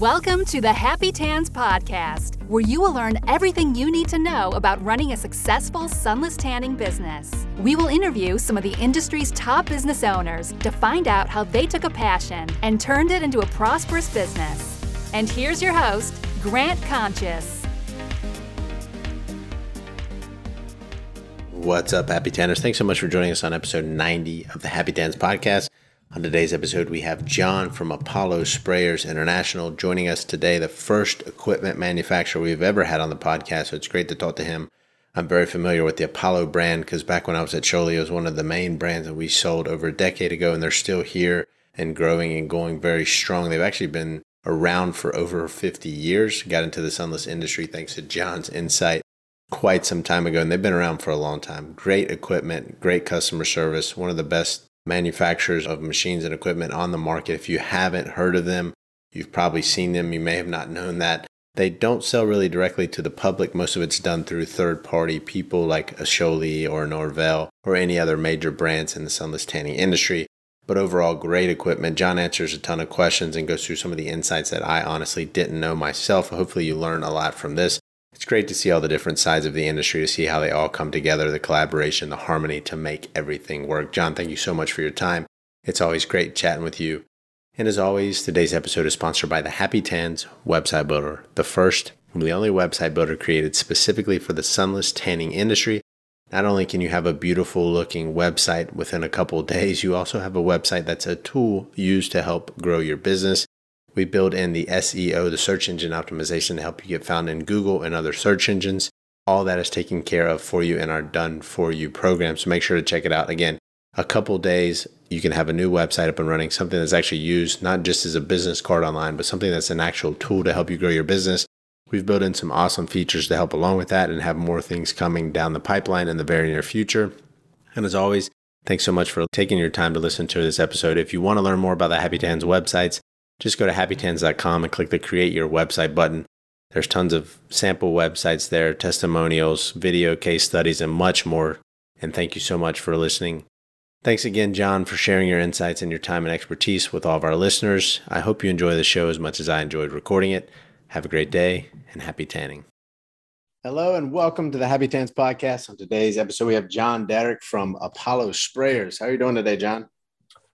Welcome to the Happy Tans Podcast, where you will learn everything you need to know about running a successful sunless tanning business. We will interview some of the industry's top business owners to find out how they took a passion and turned it into a prosperous business. And here's your host, Grant Conscious. What's up, Happy Tanners? Thanks so much for joining us on episode 90 of the Happy Tans Podcast. On today's episode, we have John from Apollo Sprayers International joining us today, the first equipment manufacturer we've ever had on the podcast. So it's great to talk to him. I'm very familiar with the Apollo brand because back when I was at Sjolie, it was one of the main brands that we sold over a decade ago, and they're still here and growing and going very strong. They've actually been around for over 50 years, got into the sunless industry thanks to John's insight quite some time ago, and they've been around for a long time. Great equipment, great customer service, one of the best manufacturers of machines and equipment on the market. If you haven't heard of them, you've probably seen them. You may have not known that. They don't sell really directly to the public. Most of it's done through third party people like a Sjolie or Norvell or any other major brands in the sunless tanning industry. But overall, great equipment. John answers a ton of questions and goes through some of the insights that I honestly didn't know myself. Hopefully, you learn a lot from this. It's great to see all the different sides of the industry, to see how they all come together, the collaboration, the harmony to make everything work. John, thank you so much for your time. It's always great chatting with you. And as always, today's episode is sponsored by the Happy Tans website builder, the first and the only website builder created specifically for the sunless tanning industry. Not only can you have a beautiful looking website within a couple days, you also have a website that's a tool used to help grow your business. We build in the SEO, the search engine optimization, to help you get found in Google and other search engines. All that is taken care of for you in our Done For You program. So make sure to check it out. Again, a couple days, you can have a new website up and running, something that's actually used not just as a business card online, but something that's an actual tool to help you grow your business. We've built in some awesome features to help along with that and have more things coming down the pipeline in the very near future. And as always, thanks so much for taking your time to listen to this episode. If you want to learn more about the Happy Tans websites, just go to happytans.com and click the create your website button. There's tons of sample websites there, testimonials, video case studies, and much more. And thank you so much for listening. Thanks again, John, for sharing your insights and your time and expertise with all of our listeners. I hope you enjoy the show as much as I enjoyed recording it. Have a great day and happy tanning. Hello and welcome to the Happy Tans podcast. On today's episode, we have John Darroch from Apollo Sprayers. How are you doing today, John?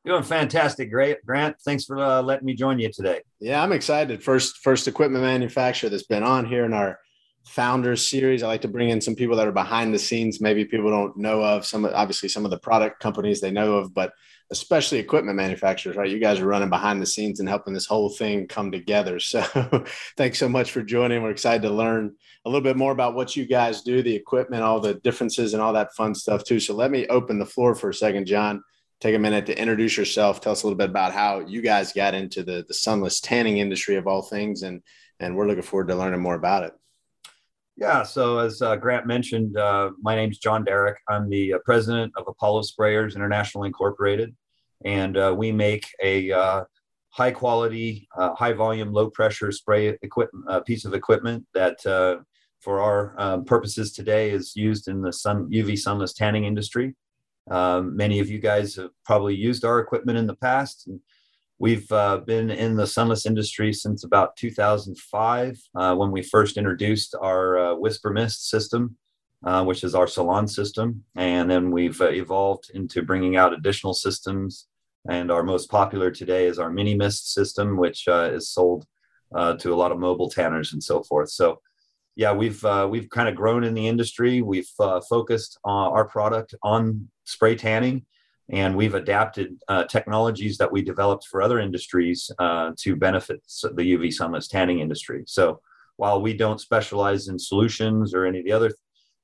Doing fantastic, great, Grant. Thanks for uh, letting me join you today. Yeah, I'm excited. First, first equipment manufacturer that's been on here in our founders series. I like to bring in some people that are behind the scenes. Maybe people don't know of some, obviously some of the product companies they know of, but especially equipment manufacturers, right? You guys are running behind the scenes and helping this whole thing come together. So thanks so much for joining. We're excited to learn a little bit more about what you guys do, the equipment, all the differences and all that fun stuff too. So let me open the floor for a second, John take a minute to introduce yourself. Tell us a little bit about how you guys got into the, the sunless tanning industry of all things. And, and we're looking forward to learning more about it. Yeah. So as uh, Grant mentioned, uh, my name's John Darroch. I'm the uh, president of Apollo Sprayers International Incorporated. And uh, we make a uh, high quality, uh, high volume, low pressure spray equipment, piece of equipment that for our um, purposes today is used in the sun UV sunless tanning industry. Um, many of you guys have probably used our equipment in the past. And we've uh, been in the sunless industry since about 2005 uh, when we first introduced our uh, Whisper Mist system, uh, which is our salon system. And then we've uh, evolved into bringing out additional systems. And our most popular today is our Mini Mist system, which uh, is sold to a lot of mobile tanners and so forth. So yeah, we've we've kind of grown in the industry. We've focused our product on spray tanning, and we've adapted uh, technologies that we developed for other industries uh, to benefit the UV sunless tanning industry. So while we don't specialize in solutions or any of the other,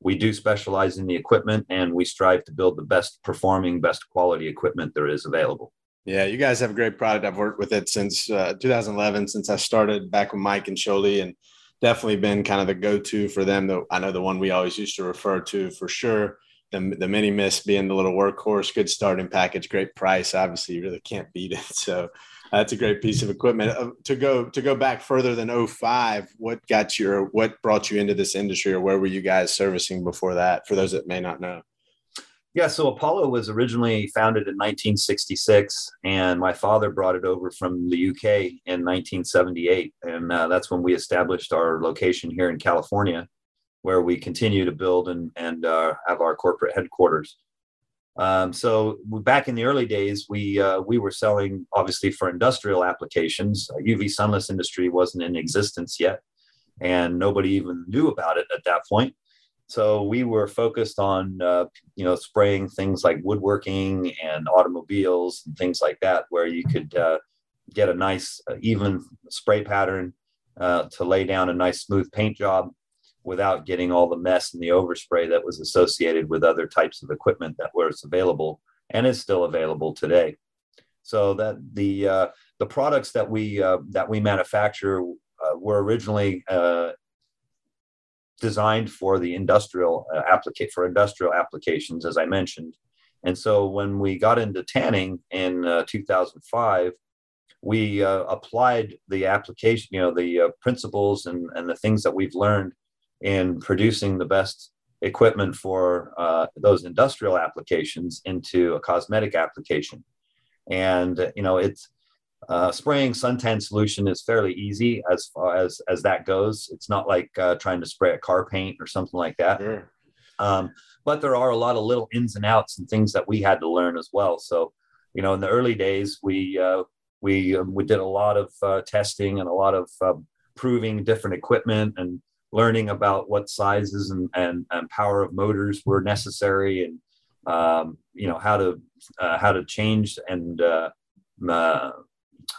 we do specialize in the equipment, and we strive to build the best performing, best quality equipment there is available. Yeah, you guys have a great product. I've worked with it since uh, 2011, since I started back with Mike and Sjolie, and definitely been kind of the go-to for them. Though I know the one we always used to refer to for sure. The, the mini mist being the little workhorse, good starting package, great price. Obviously, you really can't beat it. So that's a great piece of equipment. Uh, to go to go back further than 05, what got your what brought you into this industry, or where were you guys servicing before that? For those that may not know. Yeah, so Apollo was originally founded in 1966, and my father brought it over from the UK in 1978, and uh, that's when we established our location here in California, where we continue to build and and uh, have our corporate headquarters. Um, so back in the early days, we uh, we were selling obviously for industrial applications. UV sunless industry wasn't in existence yet, and nobody even knew about it at that point. So we were focused on, uh, you know, spraying things like woodworking and automobiles and things like that, where you could uh, get a nice uh, even spray pattern uh, to lay down a nice smooth paint job without getting all the mess and the overspray that was associated with other types of equipment that was available and is still available today. So that the uh, the products that we uh, that we manufacture were originally designed for the industrial uh, applicate for industrial applications, as I mentioned. And so when we got into tanning in uh, 2005, we uh, applied the application, you know, the uh, principles and, and the things that we've learned in producing the best equipment for uh, those industrial applications into a cosmetic application. And, you know, it's, uh, spraying suntan solution is fairly easy as far as as that goes. It's not like uh, trying to spray a car paint or something like that. Sure. Um, but there are a lot of little ins and outs and things that we had to learn as well. So, you know, in the early days, we uh, we um, we did a lot of uh, testing and a lot of um, proving different equipment and learning about what sizes and, and, and power of motors were necessary and um, you know how to uh, how to change and uh, uh,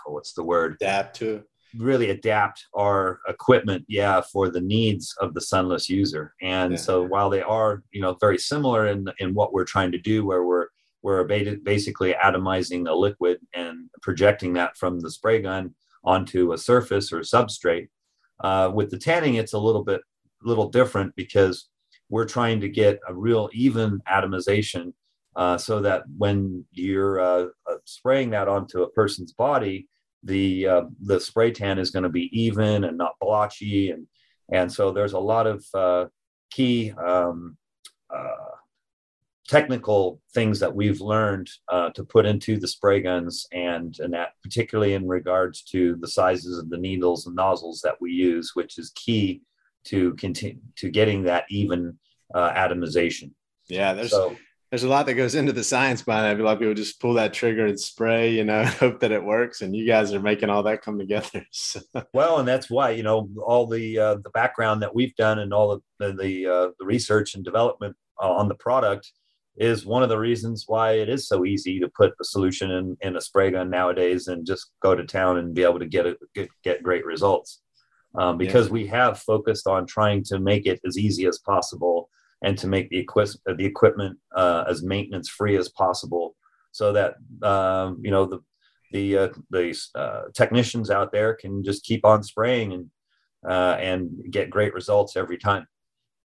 what's the word? Adapt to really adapt our equipment yeah for the needs of the sunless user and yeah. so while they are you know very similar in in what we're trying to do where we're we're basically atomizing a liquid and projecting that from the spray gun onto a surface or substrate uh, with the tanning it's a little bit little different because we're trying to get a real even atomization uh, so that when you're uh, uh, spraying that onto a person's body, the uh, the spray tan is going to be even and not blotchy, and and so there's a lot of uh, key um, technical things that we've learned to put into the spray guns, and and that particularly in regards to the sizes of the needles and nozzles that we use, which is key to continue to getting that even atomization. Yeah, there's so, there's a lot that goes into the science behind it. A lot of people just pull that trigger and spray, you know, hope that it works. And you guys are making all that come together. So. Well, and that's why you know all the uh, the background that we've done and all the the uh, the research and development uh, on the product is one of the reasons why it is so easy to put a solution in, in a spray gun nowadays and just go to town and be able to get it get, get great results. Um, because yeah. we have focused on trying to make it as easy as possible and to make the, equi- the equipment uh, as maintenance free as possible so that um, you know the the uh, the uh, technicians out there can just keep on spraying and uh, and get great results every time.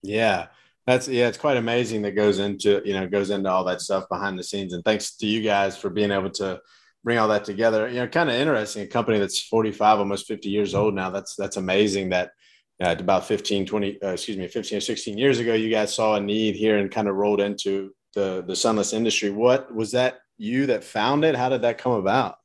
Yeah, that's yeah, it's quite amazing that goes into you know goes into all that stuff behind the scenes. And thanks to you guys for being able to bring all that together. You know, kind of interesting. A company that's 45, almost 50 years old now. That's that's amazing that uh, about 15, 20, uh, excuse me, 15 or 16 years ago, you guys saw a need here and kind of rolled into the, the sunless industry. What was that you that found it? How did that come about?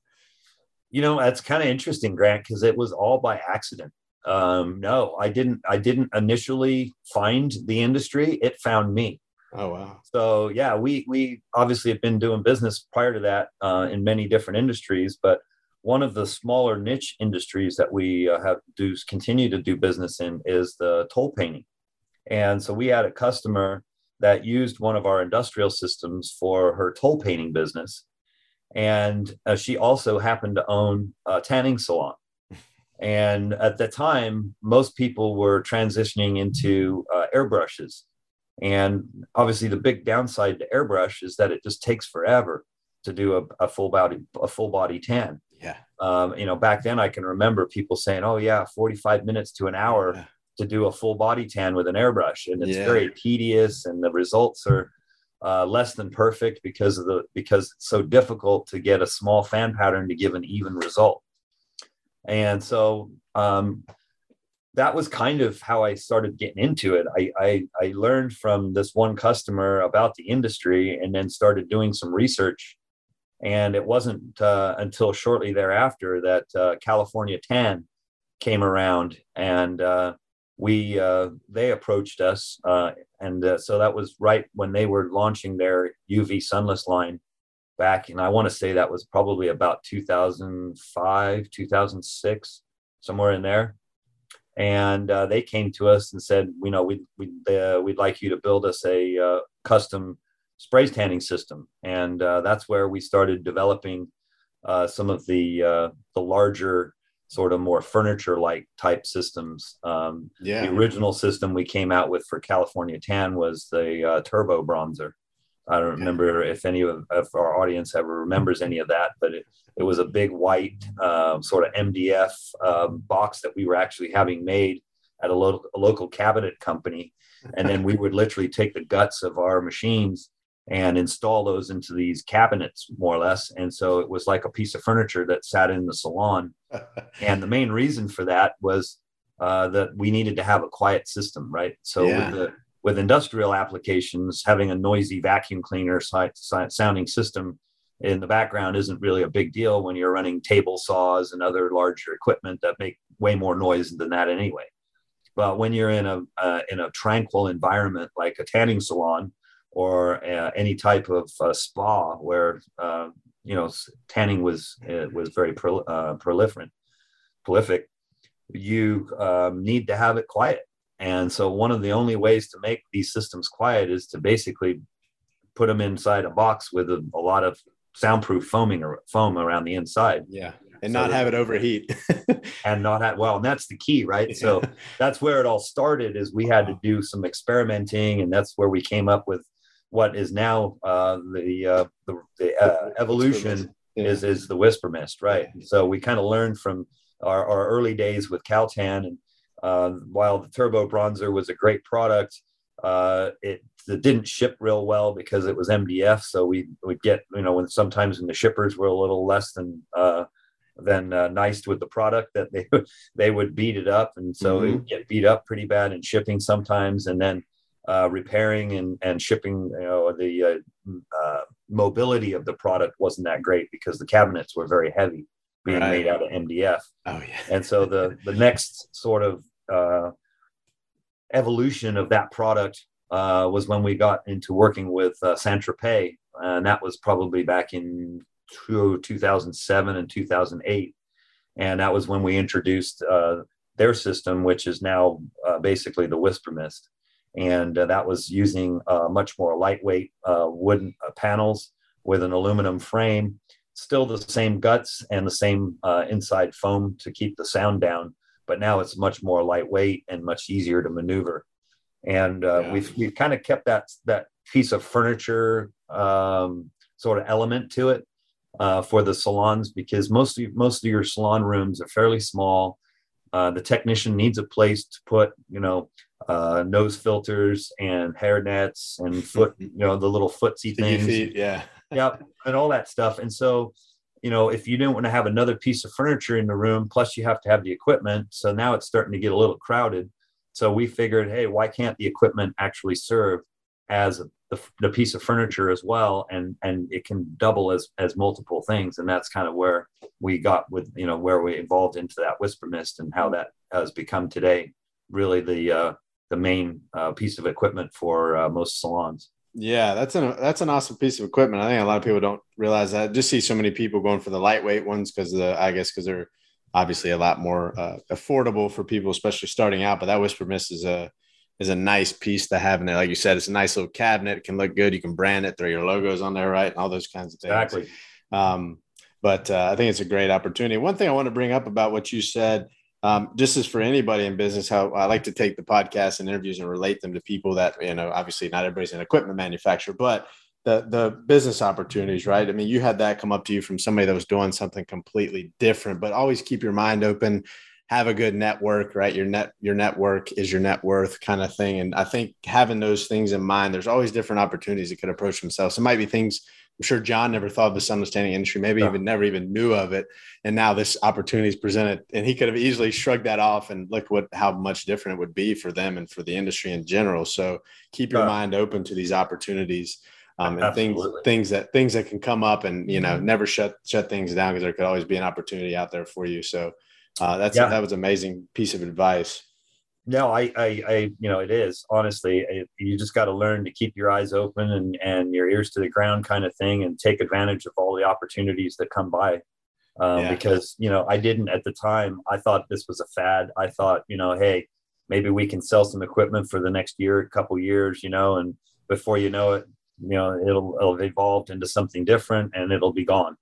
You know, that's kind of interesting, Grant, because it was all by accident. Um, no, I didn't, I didn't initially find the industry. It found me. Oh, wow. So yeah, we, we obviously have been doing business prior to that uh, in many different industries, but one of the smaller niche industries that we uh, have do continue to do business in is the tole painting. And so we had a customer that used one of our industrial systems for her tole painting business. And uh, she also happened to own a tanning salon. And at the time, most people were transitioning into uh, airbrushes. And obviously, the big downside to airbrush is that it just takes forever to do a, a full body a full body tan. Yeah. Um, you know, back then I can remember people saying, "Oh yeah, 45 minutes to an hour yeah. to do a full body tan with an airbrush," and it's yeah. very tedious, and the results are uh, less than perfect because of the because it's so difficult to get a small fan pattern to give an even result. And so, um, that was kind of how I started getting into it. I, I, I learned from this one customer about the industry, and then started doing some research. And it wasn't uh, until shortly thereafter that uh, California Tan came around, and uh, we uh, they approached us, uh, and uh, so that was right when they were launching their UV sunless line back, and I want to say that was probably about 2005, 2006, somewhere in there. And uh, they came to us and said, "We know we'd, we uh, we'd like you to build us a uh, custom spray tanning system," and that's where we started developing some of the the larger sort of more furniture like type systems. Um, yeah. The original system we came out with for California Tan was the uh, Turbo Bronzer. I don't remember if any of, of, our audience ever remembers any of that, but it, it was a big white uh, sort of MDF um, box that we were actually having made at a, lo- a local cabinet company. And then we would literally take the guts of our machines and install those into these cabinets more or less and so it was like a piece of furniture that sat in the salon and the main reason for that was uh, that we needed to have a quiet system right so yeah. with the with industrial applications having a noisy vacuum cleaner si- si- sounding system in the background isn't really a big deal when you're running table saws and other larger equipment that make way more noise than that anyway but when you're in a uh, in a tranquil environment like a tanning salon or uh, any type of uh, spa where uh, you know tanning was uh, was very uh, prolific. Prolific. You um, need to have it quiet, and so one of the only ways to make these systems quiet is to basically put them inside a box with a, a lot of soundproof foaming or foam around the inside. Yeah and so not have it overheat and not have well and that's the key right yeah. so that's where it all started is we had to do some experimenting and that's where we came up with what is now uh, the uh, the, the uh, evolution yeah. is is the whisper mist, right? So we kind of learned from our, our early days with Caltan, and uh, while the Turbo Bronzer was a great product, uh, it, it didn't ship real well because it was MDF. So we would get you know when sometimes when the shippers were a little less than uh, than uh, nice with the product that they they would beat it up and so mm-hmm. it would get beat up pretty bad in shipping sometimes and then uh, repairing and, and shipping, you know, the uh, uh, mobility of the product wasn't that great because the cabinets were very heavy, being right. made out of MDF. Oh yeah. and so the the next sort of uh, evolution of that product uh, was when we got into working with uh, Saint Tropez, and that was probably back in 2007 and 2008, and that was when we introduced their system, which is now basically the Whisper Mist and uh, that was using uh, much more lightweight uh, wooden uh, panels with an aluminum frame still the same guts and the same uh, inside foam to keep the sound down but now it's much more lightweight and much easier to maneuver and uh, yeah. we've, we've kind of kept that that piece of furniture um, sort of element to it for the salons because most of most of your salon rooms are fairly small the technician needs a place to put you know uh, nose filters and hair nets and foot, you know, the little footsie things. Feet, yeah. Yep. And all that stuff. And so, you know, if you didn't want to have another piece of furniture in the room, plus you have to have the equipment. So now it's starting to get a little crowded. So we figured, hey, why can't the equipment actually serve as the, the piece of furniture as well? And and it can double as as multiple things. And that's kind of where we got with, you know, where we evolved into that whisper mist and how that has become today really the uh, the main uh, piece of equipment for uh, most salons. Yeah, that's an that's an awesome piece of equipment. I think a lot of people don't realize that. Just see so many people going for the lightweight ones because the I guess because they're obviously a lot more uh, affordable for people, especially starting out. But that Whisper Mist is a is a nice piece to have in there. Like you said, it's a nice little cabinet. It can look good. You can brand it, throw your logos on there, right, and all those kinds of things. Exactly. Um, but uh, I think it's a great opportunity. One thing I want to bring up about what you said um, just as for anybody in business, how I like to take the podcast and interviews and relate them to people that, you know, obviously not everybody's an equipment manufacturer, but the, the business opportunities, right? I mean, you had that come up to you from somebody that was doing something completely different, but always keep your mind open, have a good network, right? Your net, your network is your net worth kind of thing. And I think having those things in mind, there's always different opportunities that could approach themselves. It might be things I'm sure John never thought of this understanding industry, maybe even never even knew of it. And now this opportunity is presented, and he could have easily shrugged that off and look what how much different it would be for them and for the industry in general. So keep your mind open to these opportunities. Um, and Absolutely. things things that things that can come up and you know mm-hmm. never shut shut things down because there could always be an opportunity out there for you so uh, that's yeah. that was amazing piece of advice no I, I i you know it is honestly it, you just got to learn to keep your eyes open and and your ears to the ground kind of thing and take advantage of all the opportunities that come by. Um, yeah. because you know i didn't at the time. I thought this was a fad. I thought you know hey maybe we can sell some equipment for the next year a couple years you know and before you know it you know it'll, it'll have evolved into something different and it'll be gone.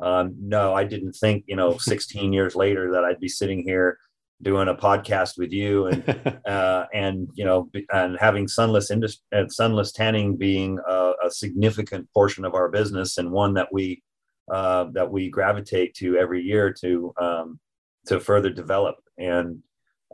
Um, no i didn't think you know 16 years later that i'd be sitting here doing a podcast with you and uh, and you know and having sunless industry and uh, sunless tanning being a, a, significant portion of our business and one that we uh, that we gravitate to every year to um, to further develop. And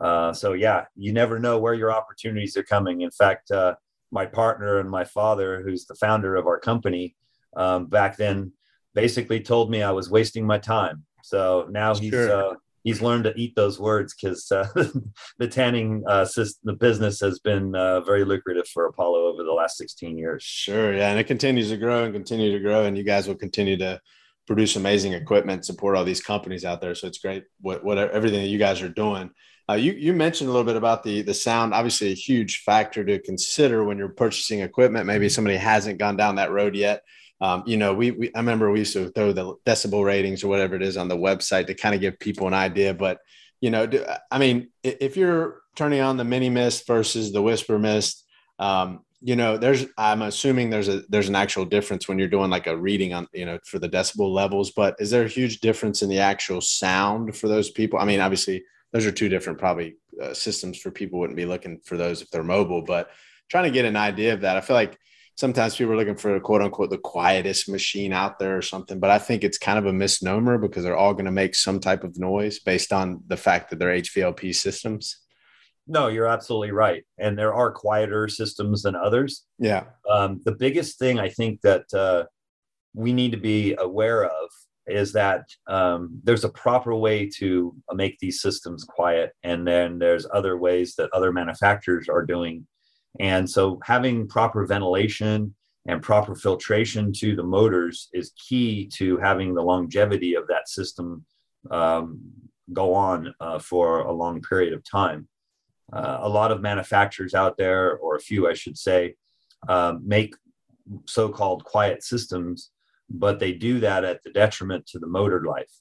uh, so yeah you never know where your opportunities are coming. In fact uh, my partner and my father who's the founder of our company um, back then basically told me i was wasting my time. So now he's sure. He's learned to eat those words because uh, the tanning uh, system, the business has been uh, very lucrative for Apollo over the last 16 years. Sure. Yeah. And it continues to grow and continue to grow. And you guys will continue to produce amazing equipment, support all these companies out there. So it's great what, what everything that you guys are doing. Uh, you, you mentioned a little bit about the, the sound, obviously a huge factor to consider when you're purchasing equipment. Maybe somebody hasn't gone down that road yet um, you know, we, we, I remember we used to throw the decibel ratings or whatever it is on the website to kind of give people an idea. But, you know, do, I mean, if you're turning on the mini mist versus the whisper mist, um, you know, there's, I'm assuming there's a, there's an actual difference when you're doing like a reading on, you know, for the decibel levels, but is there a huge difference in the actual sound for those people? I mean, obviously those are two different probably uh, systems for people wouldn't be looking for those if they're mobile, but trying to get an idea of that. I feel like sometimes people are looking for quote unquote the quietest machine out there or something but i think it's kind of a misnomer because they're all going to make some type of noise based on the fact that they're hvlp systems. No you're absolutely right and there are quieter systems than others. Yeah. Um, the biggest thing i think that uh, we need to be aware of is that um, there's a proper way to make these systems quiet and then there's other ways that other manufacturers are doing and so having proper ventilation and proper filtration to the motors is key to having the longevity of that system um, go on uh, for a long period of time. Uh, a lot of manufacturers out there, or a few, I should say, uh, make so called quiet systems, but they do that at the detriment to the motor life.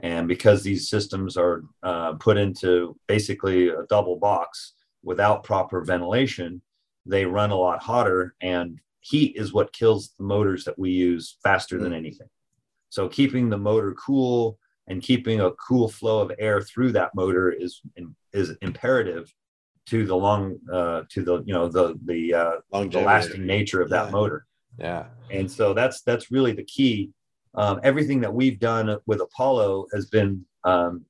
And because these systems are uh, put into basically a double box without proper ventilation, they run a lot hotter and heat is what kills the motors that we use faster than mm. anything. So keeping the motor cool and keeping a cool flow of air through that motor is is imperative to the long uh, to the you know the the, uh, the lasting nature of that yeah. motor. Yeah, and so that's that's really the key. Um, everything that we've done with Apollo has been um,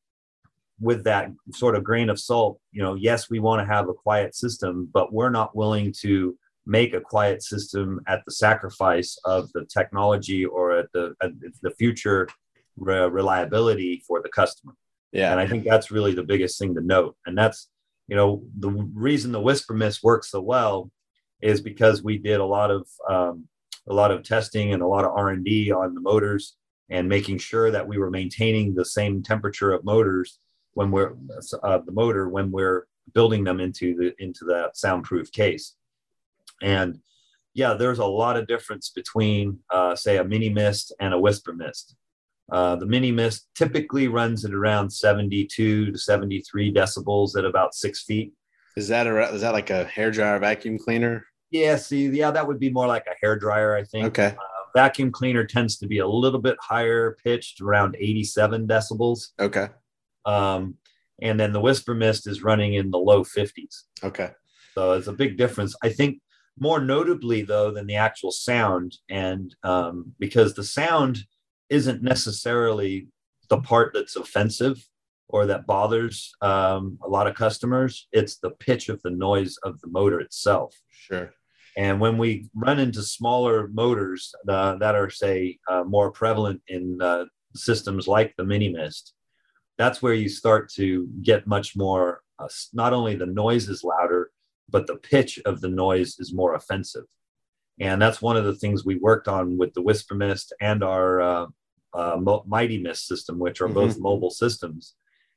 with that sort of grain of salt, you know, yes, we want to have a quiet system, but we're not willing to make a quiet system at the sacrifice of the technology or at the at the future re- reliability for the customer. Yeah, and I think that's really the biggest thing to note, and that's you know the reason the Whisper Mist works so well is because we did a lot of um, a lot of testing and a lot of R and D on the motors and making sure that we were maintaining the same temperature of motors when we're uh, the motor when we're building them into the into that soundproof case. And yeah there's a lot of difference between uh, say a mini mist and a whisper mist. Uh, the mini mist typically runs at around 72 to 73 decibels at about six feet. Is that a is that like a hair dryer vacuum cleaner? Yeah see yeah that would be more like a hair dryer i think. Okay. Uh, vacuum cleaner tends to be a little bit higher pitched around 87 decibels. Okay um, and then the whisper mist is running in the low 50s. Okay. So it's a big difference. I think more notably though than the actual sound, and um, because the sound isn't necessarily the part that's offensive or that bothers um, a lot of customers. It's the pitch of the noise of the motor itself. Sure. And when we run into smaller motors uh, that are, say, uh, more prevalent in uh, systems like the Mini Mist, that's where you start to get much more. Uh, not only the noise is louder, but the pitch of the noise is more offensive. And that's one of the things we worked on with the Whisper Mist and our uh, uh, Mighty Mist system, which are mm-hmm. both mobile systems.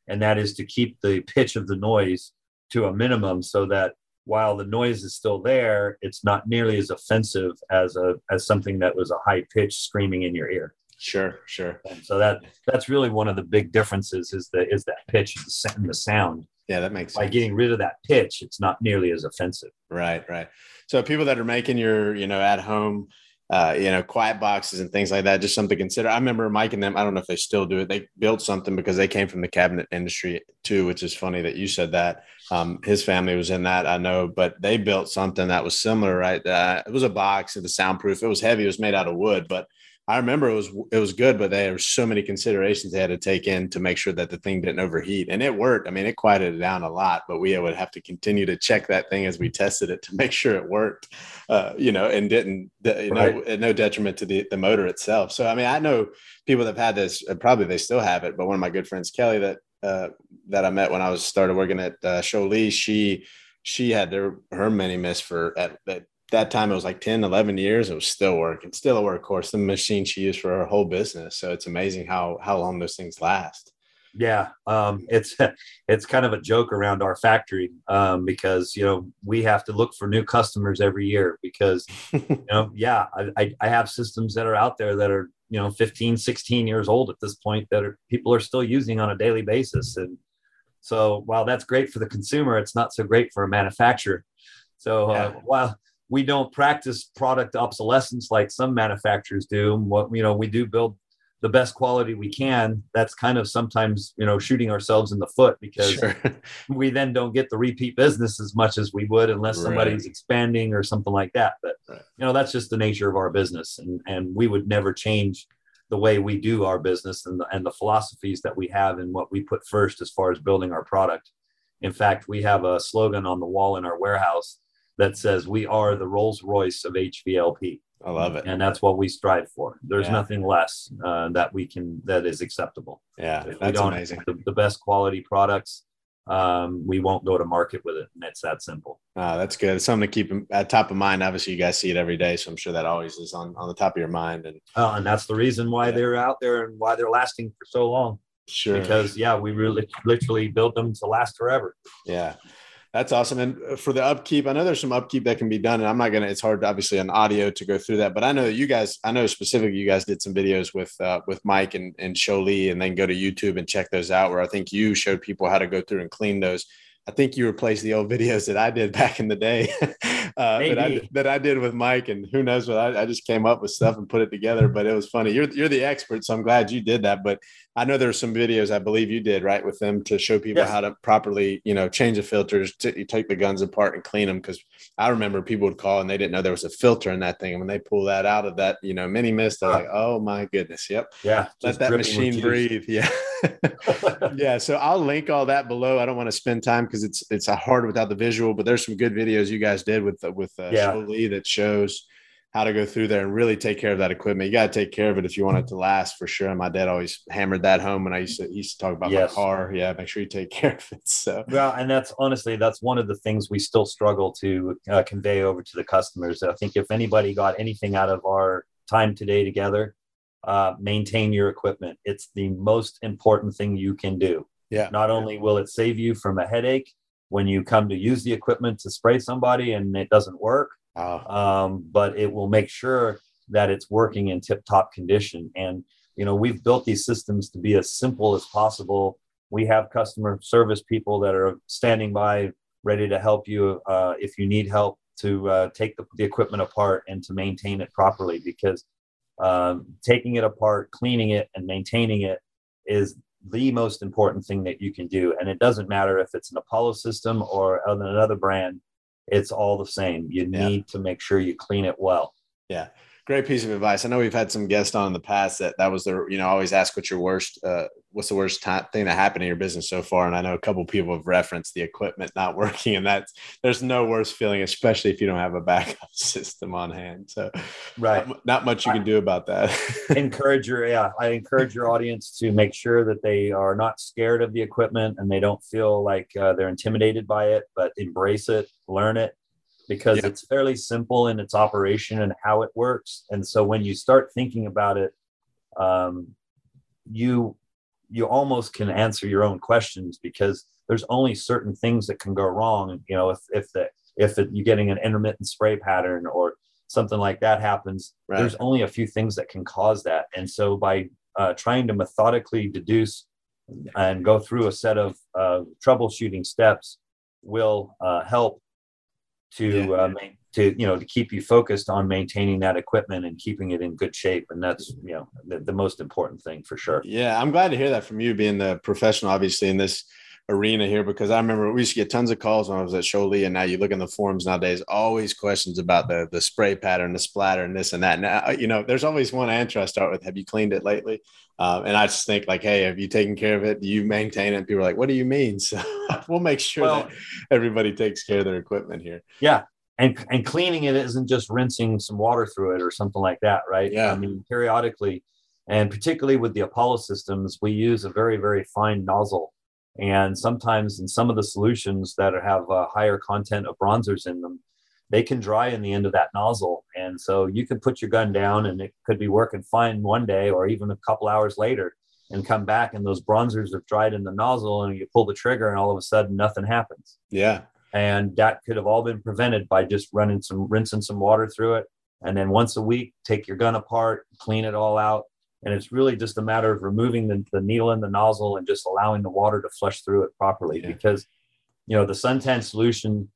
And that is to keep the pitch of the noise to a minimum so that while the noise is still there, it's not nearly as offensive as a as something that was a high pitch screaming in your ear. Sure, sure. And so that that's really one of the big differences is the is that pitch and the sound. Yeah, that makes sense. By getting rid of that pitch, it's not nearly as offensive. Right, right. So people that are making your, you know, at home, uh, you know, quiet boxes and things like that, just something to consider. I remember Mike and them, I don't know if they still do it. They built something because they came from the cabinet industry too, which is funny that you said that. Um, his family was in that, I know, but they built something that was similar, right? Uh, it was a box, it was soundproof, it was heavy, it was made out of wood, but I remember it was it was good, but there were so many considerations they had to take in to make sure that the thing didn't overheat, and it worked. I mean, it quieted it down a lot, but we would have to continue to check that thing as we tested it to make sure it worked, uh, you know, and didn't you know right. no detriment to the the motor itself. So I mean, I know people that have had this, probably they still have it, but one of my good friends, Kelly, that uh, that I met when I was started working at uh, Sjolie, she she had their her mini mist for at, at that time it was like 10 11 years it was still working still a workhorse the machine she used for her whole business. So it's amazing how how long those things last. Yeah um, it's it's kind of a joke around our factory um, because you know we have to look for new customers every year because you know yeah I, I have systems that are out there that are you know 15 16 years old at this point that are people are still using on a daily basis. And so while that's great for the consumer it's not so great for a manufacturer. So uh, while we don't practice product obsolescence like some manufacturers do. What you know, we do build the best quality we can. That's kind of sometimes you know shooting ourselves in the foot because sure. we then don't get the repeat business as much as we would unless right. somebody's expanding or something like that. But right. you know, that's just the nature of our business, and and we would never change the way we do our business and the, and the philosophies that we have and what we put first as far as building our product. In fact, we have a slogan on the wall in our warehouse that says we are the Rolls Royce of HVLP. I love it. And that's what we strive for. There's yeah. nothing less uh, that we can, that is acceptable. Yeah, if that's amazing. The, the, best quality products, um, we won't go to market with it. And it's that simple. Oh, that's good. It's something to keep at top of mind. Obviously, you guys see it every day. So I'm sure that always is on, on the top of your mind. And, oh, and that's the reason why yeah. they're out there and why they're lasting for so long. Sure. Because, yeah, we really literally build them to last forever. Yeah. That's awesome. And uh, for the upkeep, I know there's some upkeep that can be done, and I'm not gonna. It's hard, obviously, on audio to go through that. But I know that you guys. I know specifically, you guys did some videos with uh, with Mike and and Sjolie, and then go to YouTube and check those out. Where I think you showed people how to go through and clean those. I think you replaced the old videos that I did back in the day uh, that, I, that I did with Mike, and who knows what I, I, just came up with stuff and put it together. But it was funny. You're you're the expert, so I'm glad you did that. But I know there's some videos I believe you did right with them to show people yes. how to properly, you know, change the filters, to, take the guns apart and clean them. Because I remember people would call and they didn't know there was a filter in that thing, and when they pull that out of that, you know, mini mist, they're like, "Oh my goodness, yep, yeah, let that machine breathe." Yeah, yeah. So I'll link all that below. I don't want to spend time because it's it's hard without the visual, but there's some good videos you guys did with with uh, yeah. Sjolie that shows how to go through there and really take care of that equipment. You got to take care of it if you want it to last for sure. And my dad always hammered that home when I used to he used to talk about yes. my car. Yeah, make sure you take care of it. So well, and that's honestly that's one of the things we still struggle to uh, convey over to the customers. I think if anybody got anything out of our time today together, uh, maintain your equipment. It's the most important thing you can do. Yeah. Not only will it save you from a headache when you come to use the equipment to spray somebody and it doesn't work um, but it will make sure that it's working in tip top condition. And, you know, we've built these systems to be as simple as possible. We have customer service people that are standing by ready to help you uh, if you need help to uh, take the, the, equipment apart and to maintain it properly because um, taking it apart, cleaning it, and maintaining it is the most important thing that you can do. And it doesn't matter if it's an Apollo system or another brand, it's all the same. You yeah. need to make sure you clean it well. Yeah. Great piece of advice. I know we've had some guests on in the past that that was their, you know, always ask what your worst uh, what's the worst time, thing that happened in your business so far? And I know a couple people have referenced the equipment not working, and that's there's no worse feeling, especially if you don't have a backup system on hand. So, right, not, not much you can do about that. encourage your yeah, I encourage your audience to make sure that they are not scared of the equipment and they don't feel like uh, they're intimidated by it, but embrace it, learn it, because yeah. it's fairly simple in its operation and how it works. And so when you start thinking about it, um, you you almost can answer your own questions because there's only certain things that can go wrong. You know, if if the if it, you're getting an intermittent spray pattern or something like that happens, right. there's only a few things that can cause that. And so by uh, trying to methodically deduce and go through a set of uh, troubleshooting steps will uh, help to yeah. uh, to you know to keep you focused on maintaining that equipment and keeping it in good shape and that's you know the, the most important thing for sure yeah i'm glad to hear that from you being the professional obviously in this arena here because I remember we used to get tons of calls when I was at Sjolie, and now you look in the forums nowadays, always questions about the the spray pattern, the splatter, and this and that. Now you know, there's always one answer I start with: Have you cleaned it lately? Um, and I just think like, hey, have you taken care of it? Do you maintain it? People are like, what do you mean? So we'll make sure well, that everybody takes care of their equipment here. Yeah. And, and cleaning it isn't just rinsing some water through it or something like that, right? Yeah. I mean, periodically, and particularly with the Apollo systems, we use a very, very fine nozzle. And sometimes in some of the solutions that have a higher content of bronzers in them, they can dry in the end of that nozzle. And so you can put your gun down and it could be working fine one day or even a couple hours later and come back and those bronzers have dried in the nozzle and you pull the trigger and all of a sudden nothing happens. Yeah. And that could have all been prevented by just running some, rinsing some water through it. And then once a week, take your gun apart, clean it all out. And it's really just a matter of removing the, the needle in the nozzle and just allowing the water to flush through it properly yeah. because, you know, the suntan solution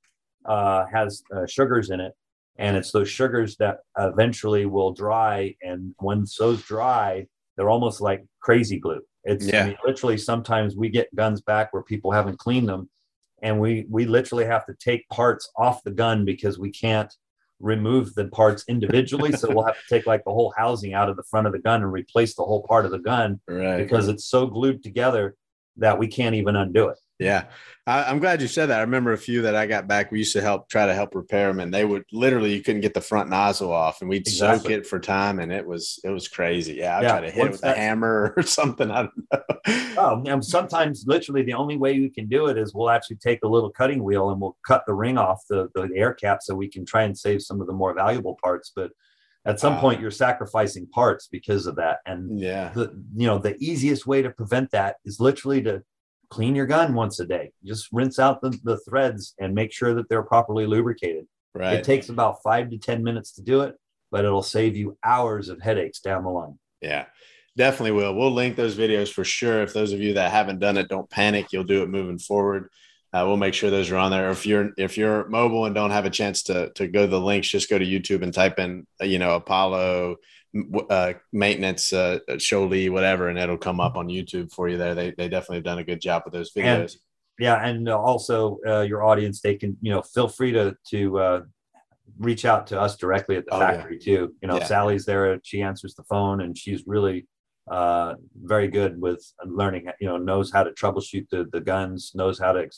uh, has uh, sugars in it, and it's those sugars that eventually will dry. And when those dry, they're almost like crazy glue. It's yeah. I mean, literally sometimes we get guns back where people haven't cleaned them, and we we literally have to take parts off the gun because we can't remove the parts individually. so we'll have to take like the whole housing out of the front of the gun and replace the whole part of the gun right. because it's so glued together that we can't even undo it. Yeah, I, am glad you said that. I remember a few that I got back. We used to help try to help repair them, and they would literally you couldn't get the front nozzle off, and we'd exactly. soak it for time, and it was it was crazy. Yeah, I yeah. try to hit Once it with that, a hammer or something. I don't know. Oh, and sometimes literally the only way you can do it is we'll actually take a little cutting wheel and we'll cut the ring off the the air cap so we can try and save some of the more valuable parts, but at some ah. point you're sacrificing parts because of that and yeah the you know the easiest way to prevent that is literally to clean your gun once a day. Just rinse out the, the threads and make sure that they're properly lubricated. Right. It takes about five to 10 minutes to do it, but it'll save you hours of headaches down the line. Yeah, definitely will. We'll link those videos for sure. If those of you that haven't done it, don't panic. You'll do it moving forward. Uh, we'll make sure those are on there. If you're if you're mobile and don't have a chance to to go to the links, just go to YouTube and type in you know Apollo uh, maintenance, uh, Sjolie, whatever, and it'll come up on YouTube for you there. They, they definitely have done a good job with those videos. And, yeah. And also uh, your audience, they can, you know, feel free to, to uh, reach out to us directly at the oh, factory yeah. too. You know, yeah. Sally's there, she answers the phone and she's really uh, very good with learning, you know, knows how to troubleshoot the, the guns, knows how to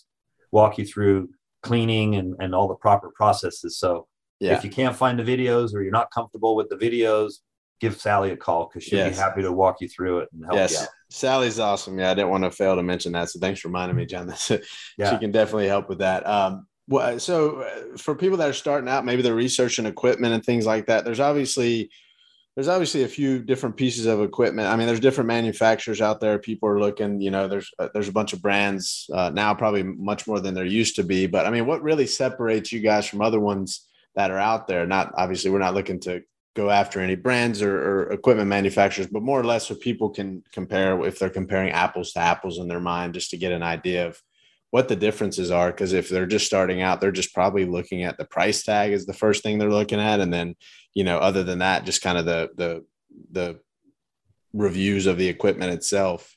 walk you through cleaning and, and all the proper processes. So yeah. if you can't find the videos or you're not comfortable with the videos, give Sally a call because she'll yes. be happy to walk you through it and help yes. you out. Sally's awesome. Yeah, I didn't want to fail to mention that. So thanks for reminding me, John. yeah. she can definitely help with that. Um, well, so uh, for people that are starting out, maybe they're researching equipment and things like that. There's obviously there's obviously a few different pieces of equipment. I mean, there's different manufacturers out there. People are looking. You know, there's uh, there's a bunch of brands uh, now, probably much more than there used to be. But I mean, what really separates you guys from other ones that are out there? Not obviously, we're not looking to go after any brands or, or, equipment manufacturers, but more or less so people can compare if they're comparing apples to apples in their mind, just to get an idea of what the differences are. Because if they're just starting out, they're just probably looking at the price tag is the first thing they're looking at, and then you know, other than that, just kind of the the the reviews of the equipment itself.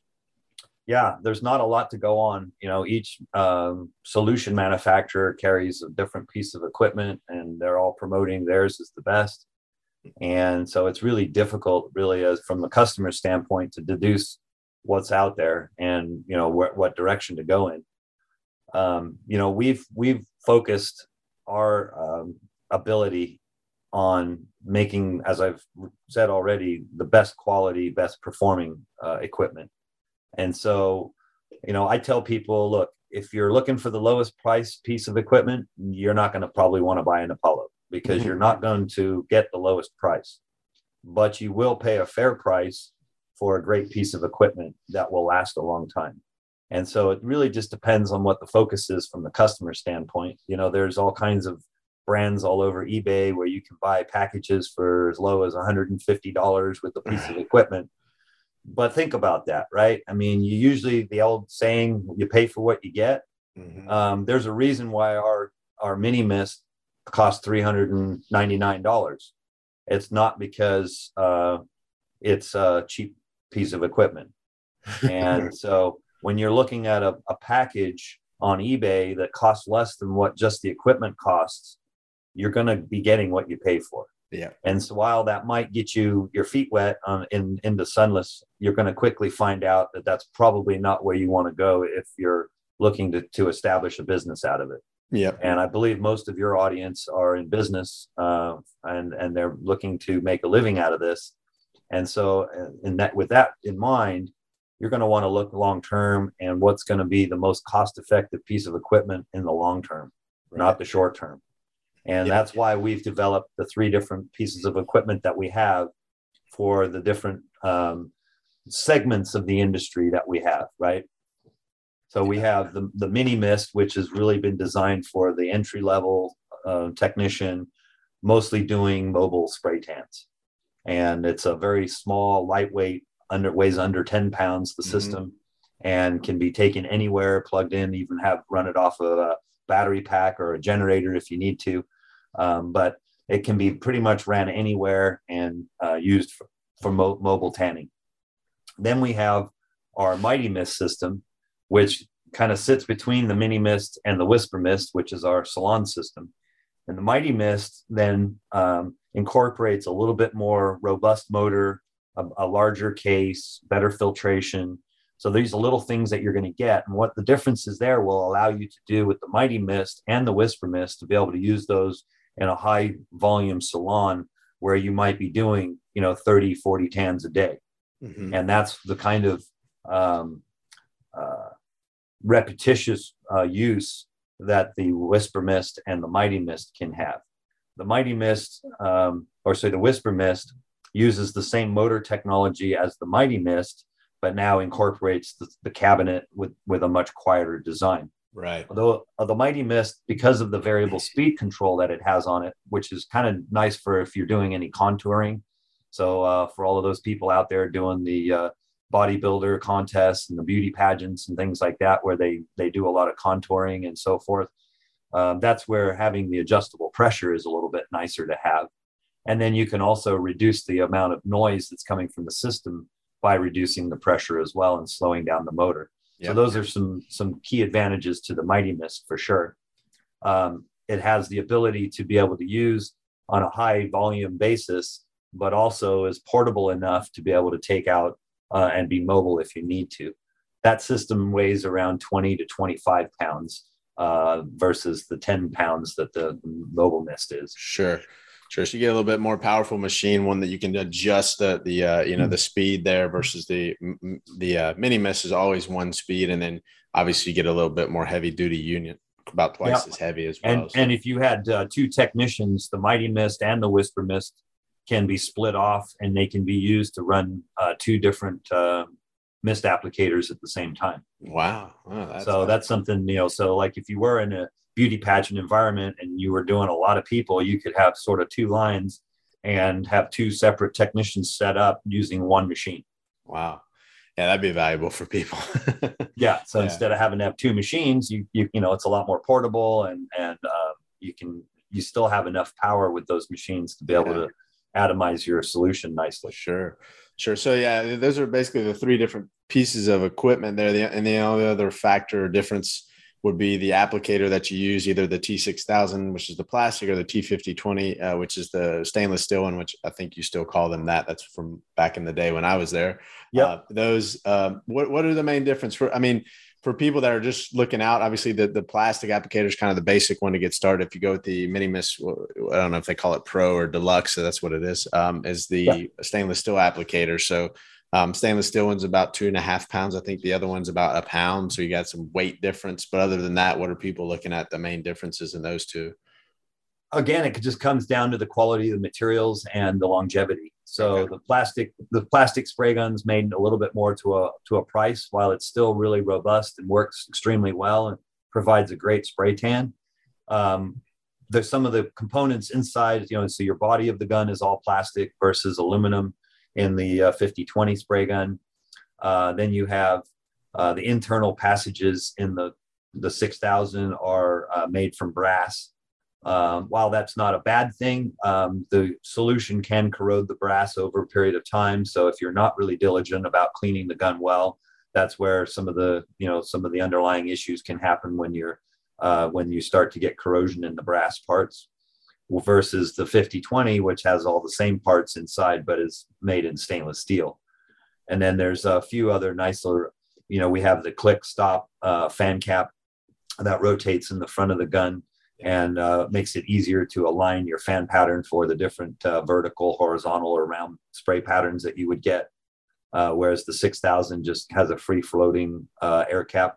Yeah, there's not a lot to go on. You know, each um, solution manufacturer carries a different piece of equipment, and they're all promoting theirs is the best and so it's really difficult really as from the customer standpoint to deduce what's out there and you know wh- what direction to go in. Um, you know, we've we've focused our um, ability on making, as I've said already, the best quality, best performing uh, equipment. And so, you know, I tell people, look, if you're looking for the lowest price piece of equipment, you're not going to probably want to buy an Apollo because mm-hmm. you're not going to get the lowest price, but you will pay a fair price for a great piece of equipment that will last a long time. And so it really just depends on what the focus is from the customer standpoint. You know, there's all kinds of brands all over eBay where you can buy packages for as low as $150 with a piece of equipment. But think about that, right? I mean, you usually the old saying, you pay for what you get. Mm-hmm. Um, there's a reason why our our mini mist costs $399. It's not because uh, it's a cheap piece of equipment. And so when you're looking at a, a package on eBay that costs less than what just the equipment costs, you're going to be getting what you pay for. Yeah. And so while that might get you your feet wet on in in the sunless, you're going to quickly find out that that's probably not where you want to go if you're looking to to establish a business out of it. Yeah. And I believe most of your audience are in business, uh, and and they're looking to make a living out of this. And so, uh, in that with that in mind, you're going to want to look long term and what's going to be the most cost effective piece of equipment in the long term, right. not the short term. And yeah. that's why we've developed the three different pieces of equipment that we have for the different um, segments of the industry that we have, right? So we have the, the mini mist, which has really been designed for the entry level uh, technician, mostly doing mobile spray tans. And it's a very small, lightweight, under weighs under 10 pounds, the mm-hmm. system, and can be taken anywhere, plugged in, even have run it off of a battery pack or a generator if you need to. Um, but it can be pretty much ran anywhere and uh, used for, for mo- mobile tanning. Then we have our Mighty Mist system, which kind of sits between the Mini Mist and the Whisper Mist, which is our salon system. And the Mighty Mist then um, incorporates a little bit more robust motor, a, a larger case, better filtration. So these are little things that you're going to get. And what the difference is there will allow you to do with the Mighty Mist and the Whisper Mist to be able to use those in a high volume salon where you might be doing, you know, 30, 40 tans a day. Mm-hmm. And that's the kind of um, uh, repetitious uh, use that the Whisper Mist and the Mighty Mist can have. The Mighty Mist, um, or say the Whisper Mist, uses the same motor technology as the Mighty Mist, but now incorporates the, the cabinet with, with a much quieter design. Right. Although uh, the Mighty Mist, because of the variable speed control that it has on it, which is kind of nice for if you're doing any contouring. So uh, for all of those people out there doing the uh, bodybuilder contests and the beauty pageants and things like that, where they they do a lot of contouring and so forth, um, that's where having the adjustable pressure is a little bit nicer to have. And then you can also reduce the amount of noise that's coming from the system by reducing the pressure as well and slowing down the motor. So those are some some key advantages to the Mighty Mist for sure. Um, it has the ability to be able to use on a high volume basis, but also is portable enough to be able to take out uh, and be mobile if you need to. That system weighs around 20 to 25 pounds uh, versus the 10 pounds that the mobile mist is. Sure. Sure. So you get a little bit more powerful machine, one that you can adjust the the uh, you know the speed there versus the the uh, mini mist is always one speed, and then obviously you get a little bit more heavy duty unit, about twice as heavy as well. And, so. and if you had uh, two technicians, the Mighty Mist and the Whisper Mist can be split off, and they can be used to run uh, two different uh, mist applicators at the same time. Wow. Oh, that's so that's something you know. So like if you were in a beauty pageant environment and you were doing a lot of people, you could have sort of two lines and have two separate technicians set up using one machine. Wow. Yeah, that'd be valuable for people. yeah. So yeah. instead of having to have two machines, you, you, you know, it's a lot more portable and, and uh, you can, you still have enough power with those machines to be able yeah. to atomize your solution nicely. Sure. Sure. So yeah, those are basically the three different pieces of equipment there. The, and the only other factor or difference would be the applicator that you use, either the T6000, which is the plastic, or the T5020, uh, which is the stainless steel one, which I think you still call them that. That's from back in the day when I was there. Yeah. Uh, those, uh, what, what are the main difference for, I mean, for people that are just looking out, obviously the, the plastic applicator is kind of the basic one to get started. If you go with the Mini Mist, I don't know if they call it Pro or Deluxe, so that's what it is, um, is the yeah. stainless steel applicator. So um, stainless steel one's about two and a half pounds. I think the other one's about a pound. So you got some weight difference. But other than that, what are people looking at the main differences in those two? Again, it just comes down to the quality of the materials and the longevity. So okay. the plastic, the plastic spray guns made a little bit more to a to a price, while it's still really robust and works extremely well and provides a great spray tan. Um, there's some of the components inside, you know, so your body of the gun is all plastic versus aluminum in the uh, 5020 spray gun. Uh, then you have uh, the internal passages in the the 6000 are uh, made from brass. Um, while that's not a bad thing, um, the solution can corrode the brass over a period of time. So if you're not really diligent about cleaning the gun well, that's where some of the you know some of the underlying issues can happen when you're uh, when you start to get corrosion in the brass parts versus the 5020, which has all the same parts inside, but is made in stainless steel. And then there's a few other nice little, you know, we have the click stop uh, fan cap that rotates in the front of the gun and uh, makes it easier to align your fan pattern for the different uh, vertical, horizontal, or round spray patterns that you would get. Uh, whereas the 6000 just has a free floating uh, air cap,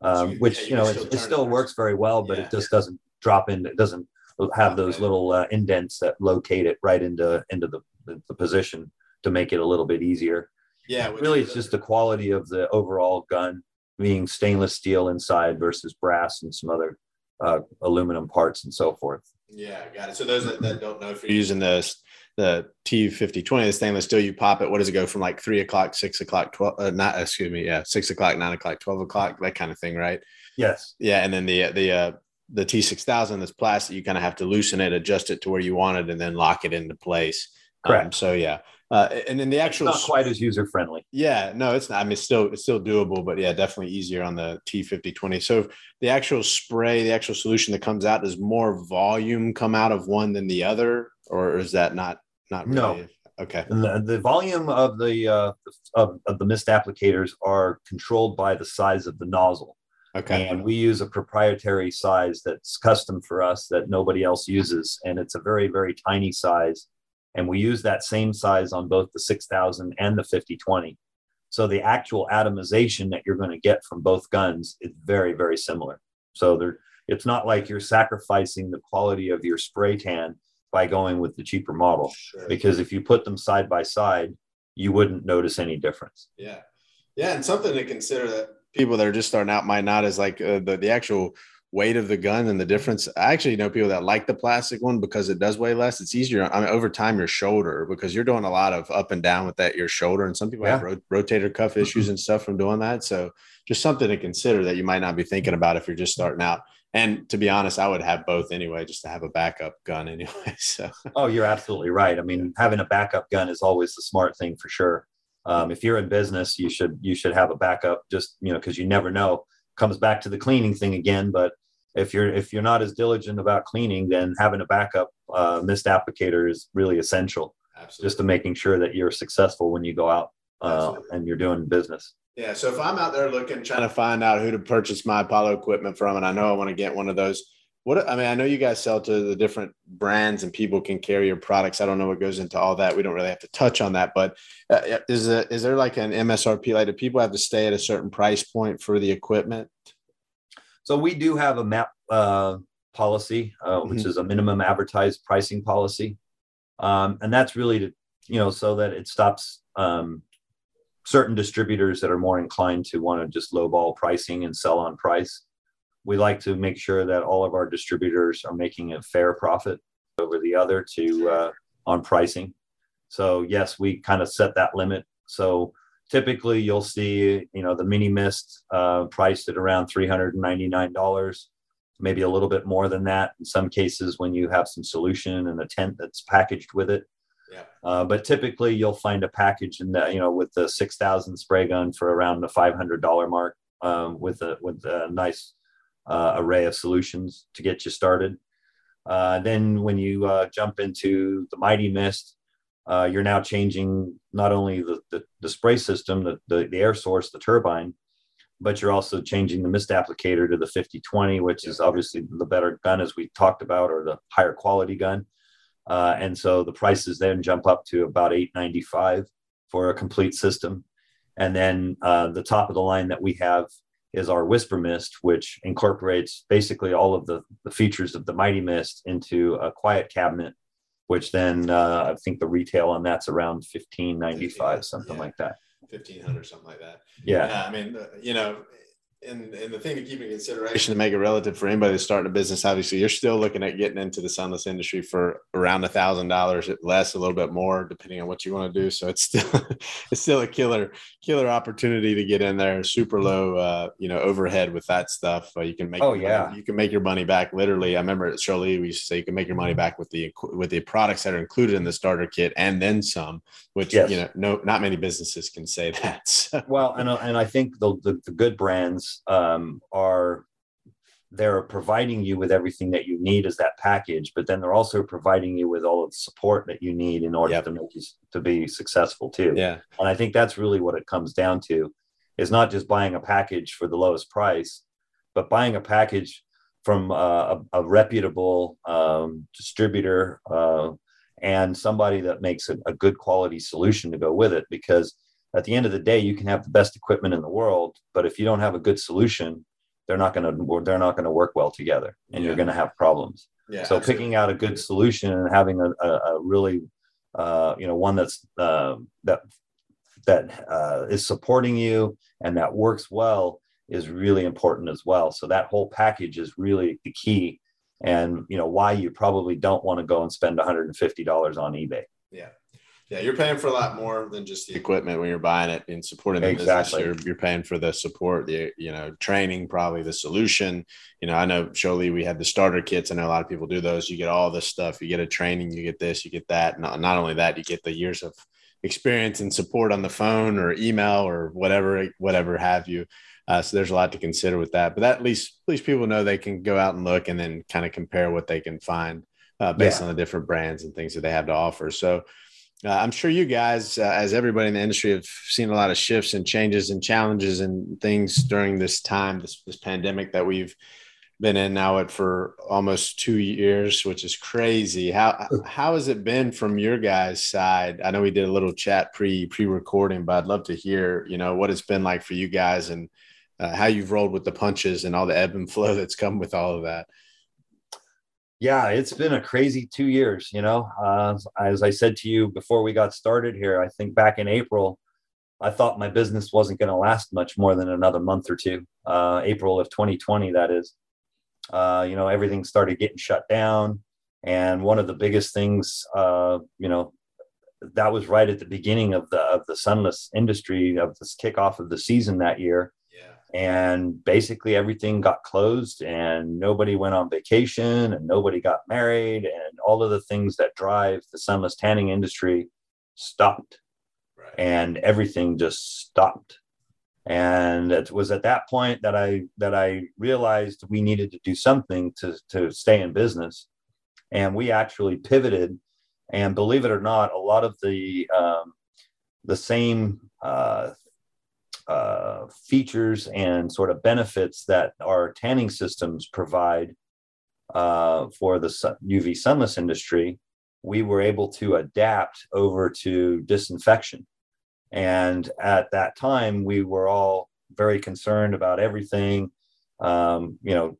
um, which, you know, it, it still works very well, but yeah. it just doesn't drop in, it doesn't have those little uh, indents that locate it right into into the, the, the position to make it a little bit easier. Yeah, really, it's just the quality of the overall gun being stainless steel inside versus brass and some other uh, aluminum parts and so forth. Yeah, got it. So those that, that don't know if you're using the the T fifty twenty, the stainless steel, you pop it. What does it go from like three o'clock, six o'clock, twelve? Uh, not excuse me, yeah, six o'clock, nine o'clock, twelve o'clock, that kind of thing, right? Yes. Yeah, and then the the uh, the T6000 this plastic, you kind of have to loosen it, adjust it to where you want it, and then lock it into place. Correct. Um, so yeah. Uh, and then the actual it's not quite as user friendly. Yeah, no, it's not. I mean, it's still it's still doable, but yeah, definitely easier on the T5020. So the actual spray, the actual solution that comes out, does more volume come out of one than the other, or is that not not really? No. Okay. The, the volume of the uh, of, of the mist applicators are controlled by the size of the nozzle. Okay. And we use a proprietary size that's custom for us that nobody else uses. And it's a very, very tiny size. And we use that same size on both the 6000 and the 5020. So the actual atomization that you're going to get from both guns is very, very similar. So there, it's not like you're sacrificing the quality of your spray tan by going with the cheaper model. Sure. Because if you put them side by side, you wouldn't notice any difference. Yeah. Yeah. And something to consider that people that are just starting out might not is like uh, the, the actual weight of the gun and the difference. I actually know people that like the plastic one because it does weigh less. It's easier I mean, over time your shoulder because you're doing a lot of up and down with that your shoulder, and some people yeah. have ro- rotator cuff issues and stuff from doing that. So just something to consider that you might not be thinking about if you're just starting out. And to be honest, I would have both anyway, just to have a backup gun anyway. So oh, you're absolutely right. I mean, having a backup gun is always the smart thing for sure um, if you're in business you should you should have a backup just you know because you never know comes back to the cleaning thing again but if you're if you're not as diligent about cleaning then having a backup uh, mist applicator is really essential Absolutely. just to making sure that you're successful when you go out uh, and you're doing business yeah so if i'm out there looking trying to find out who to purchase my apollo equipment from and i know i want to get one of those what I mean, I know you guys sell to the different brands and people can carry your products. I don't know what goes into all that. We don't really have to touch on that, but uh, is it, is there like an MSRP? Like, do people have to stay at a certain price point for the equipment? So we do have a MAP uh, policy, uh, which mm-hmm. is a minimum advertised pricing policy, um, and that's really to you know so that it stops um, certain distributors that are more inclined to want to just lowball pricing and sell on price we like to make sure that all of our distributors are making a fair profit over the other to uh, on pricing. So yes, we kind of set that limit. So typically you'll see, you know, the mini mist uh, priced at around $399, maybe a little bit more than that. In some cases, when you have some solution and a tent that's packaged with it. Yeah. Uh, but typically you'll find a package in that, you know, with the 6000 spray gun for around the $500 mark um, with a, with a nice uh, array of solutions to get you started. Uh, then when you uh, jump into the Mighty Mist, uh, you're now changing not only the, the, the spray system, the, the, the, air source, the turbine, but you're also changing the mist applicator to the 5020, which is obviously the better gun as we talked about, or the higher quality gun. Uh, and so the prices then jump up to about 895 for a complete system. And then uh, the top of the line that we have is our Whisper Mist, which incorporates basically all of the, the features of the Mighty Mist into a quiet cabinet, which then uh, I think the retail on that's around 1595, something yeah. like that. 1500, something like that. Yeah. yeah I mean, uh, you know, and, and the thing to keep in consideration to make it relative for anybody that's starting a business, obviously you're still looking at getting into the sunless industry for around a thousand dollars less, a little bit more, depending on what you want to do. So it's still, it's still a killer, killer opportunity to get in there. Super low, uh, you know, overhead with that stuff. Uh, you can make, oh yeah, money, you can make your money back. Literally. I remember at Sjolie, we used to say you can make your money back with the, with the products that are included in the starter kit and then some, which, yes. you know, no, not many businesses can say that. Well, and, and I think the, the, the good brands, um, are they're providing you with everything that you need as that package, but then they're also providing you with all of the support that you need in order yep. to make you to be successful too. Yeah. And I think that's really what it comes down to is not just buying a package for the lowest price, but buying a package from uh, a, a, reputable um, distributor uh, and somebody that makes a, a good quality solution to go with it because at the end of the day you can have the best equipment in the world but if you don't have a good solution they're not going to they're not going to work well together and yeah. you're going to have problems yeah, so absolutely. picking out a good solution and having a, a, a really uh, you know one that's uh, that that uh, is supporting you and that works well is really important as well so that whole package is really the key and you know why you probably don't want to go and spend $150 on ebay yeah yeah, you're paying for a lot more than just the equipment when you're buying it and supporting the exactly. business. You're, you're paying for the support, the you know training, probably the solution. You know, I know Sjolie, we had the starter kits. I know a lot of people do those. You get all this stuff. You get a training. You get this. You get that. Not, not only that, you get the years of experience and support on the phone or email or whatever, whatever have you. Uh, so there's a lot to consider with that. But that at least at least people know they can go out and look and then kind of compare what they can find uh, based yeah. on the different brands and things that they have to offer. So uh, I'm sure you guys, uh, as everybody in the industry, have seen a lot of shifts and changes and challenges and things during this time, this, this pandemic that we've been in now for almost two years, which is crazy. How how has it been from your guys' side? I know we did a little chat pre pre recording, but I'd love to hear you know what it's been like for you guys and uh, how you've rolled with the punches and all the ebb and flow that's come with all of that yeah, it's been a crazy two years. You know, uh, as I said to you before we got started here, I think back in April, I thought my business wasn't going to last much more than another month or two. Uh, April of 2020, that is. Uh, you know, everything started getting shut down, and one of the biggest things, uh, you know, that was right at the beginning of the of the sunless industry of this kickoff of the season that year and basically everything got closed and nobody went on vacation and nobody got married and all of the things that drive the sunless tanning industry stopped. Right. and everything just stopped. And it was at that point that i that i realized we needed to do something to to stay in business. And we actually pivoted. And believe it or not a lot of the um, the same uh, uh, features and sort of benefits that our tanning systems provide uh, for the UV sunless industry, we were able to adapt over to disinfection. And at that time, we were all very concerned about everything, um, you know,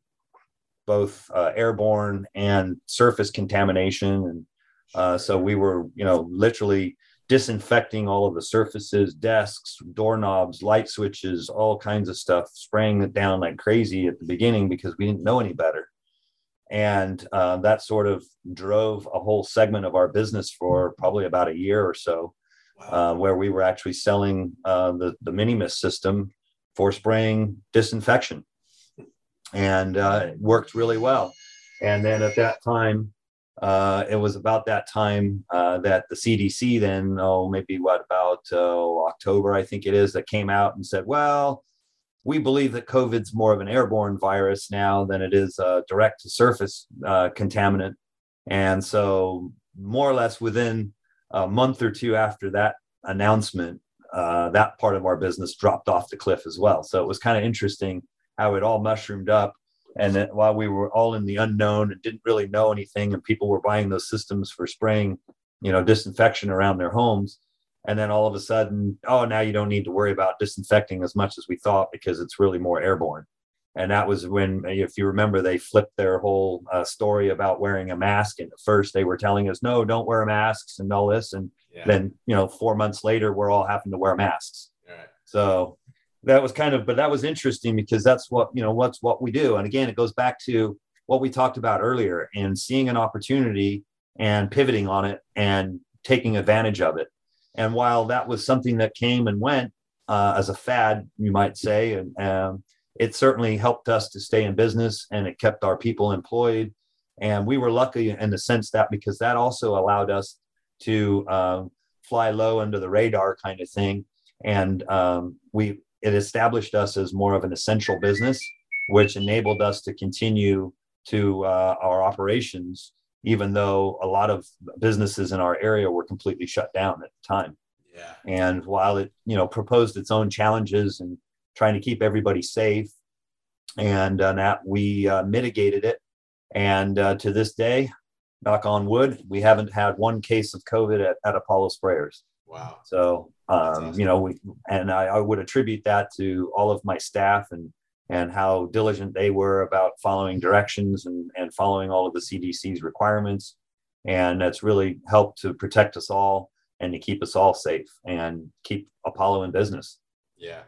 both uh, airborne and surface contamination. And uh, so we were, you know, literally disinfecting all of the surfaces, desks, doorknobs, light switches, all kinds of stuff, spraying it down like crazy at the beginning because we didn't know any better. And uh, that sort of drove a whole segment of our business for probably about a year or so, uh, where we were actually selling uh, the, the mini mist system for spraying disinfection. And uh, it worked really well. And then at that time, uh, it was about that time uh, that the CDC then, oh, maybe what about uh, October, I think it is, that came out and said, well, we believe that COVID's more of an airborne virus now than it is a direct to surface uh, contaminant. And so, more or less within a month or two after that announcement, uh, that part of our business dropped off the cliff as well. So, it was kind of interesting how it all mushroomed up. And while we were all in the unknown and didn't really know anything, and people were buying those systems for spraying, you know, disinfection around their homes, and then all of a sudden oh now you don't need to worry about disinfecting as much as we thought because it's really more airborne. And that was when if you remember they flipped their whole uh, story about wearing a mask. And at first they were telling us no don't wear masks and all this. And yeah. then you know four months later we're all having to wear masks. Right. so that was kind of but that was interesting because that's what you know what's what we do and again it goes back to what we talked about earlier and seeing an opportunity and pivoting on it and taking advantage of it and while that was something that came and went uh, as a fad, you might say, and um, it certainly helped us to stay in business and it kept our people employed. And we were lucky in the sense that because that also allowed us to um, fly low under the radar kind of thing. And um, we it established us as more of an essential business, which enabled us to continue to uh, our operations even though a lot of businesses in our area were completely shut down at the time. Yeah. And while it, you know, proposed its own challenges and trying to keep everybody safe, and uh, that we uh, mitigated it. And uh, to this day, knock on wood, we haven't had one case of COVID at, at Apollo Sprayers. Wow. So, um, you know, we, and I, I would attribute that to all of my staff and and how diligent they were about following directions and, and following all of the CDC's requirements. And that's really helped to protect us all and to keep us all safe and keep Apollo in business. Yeah.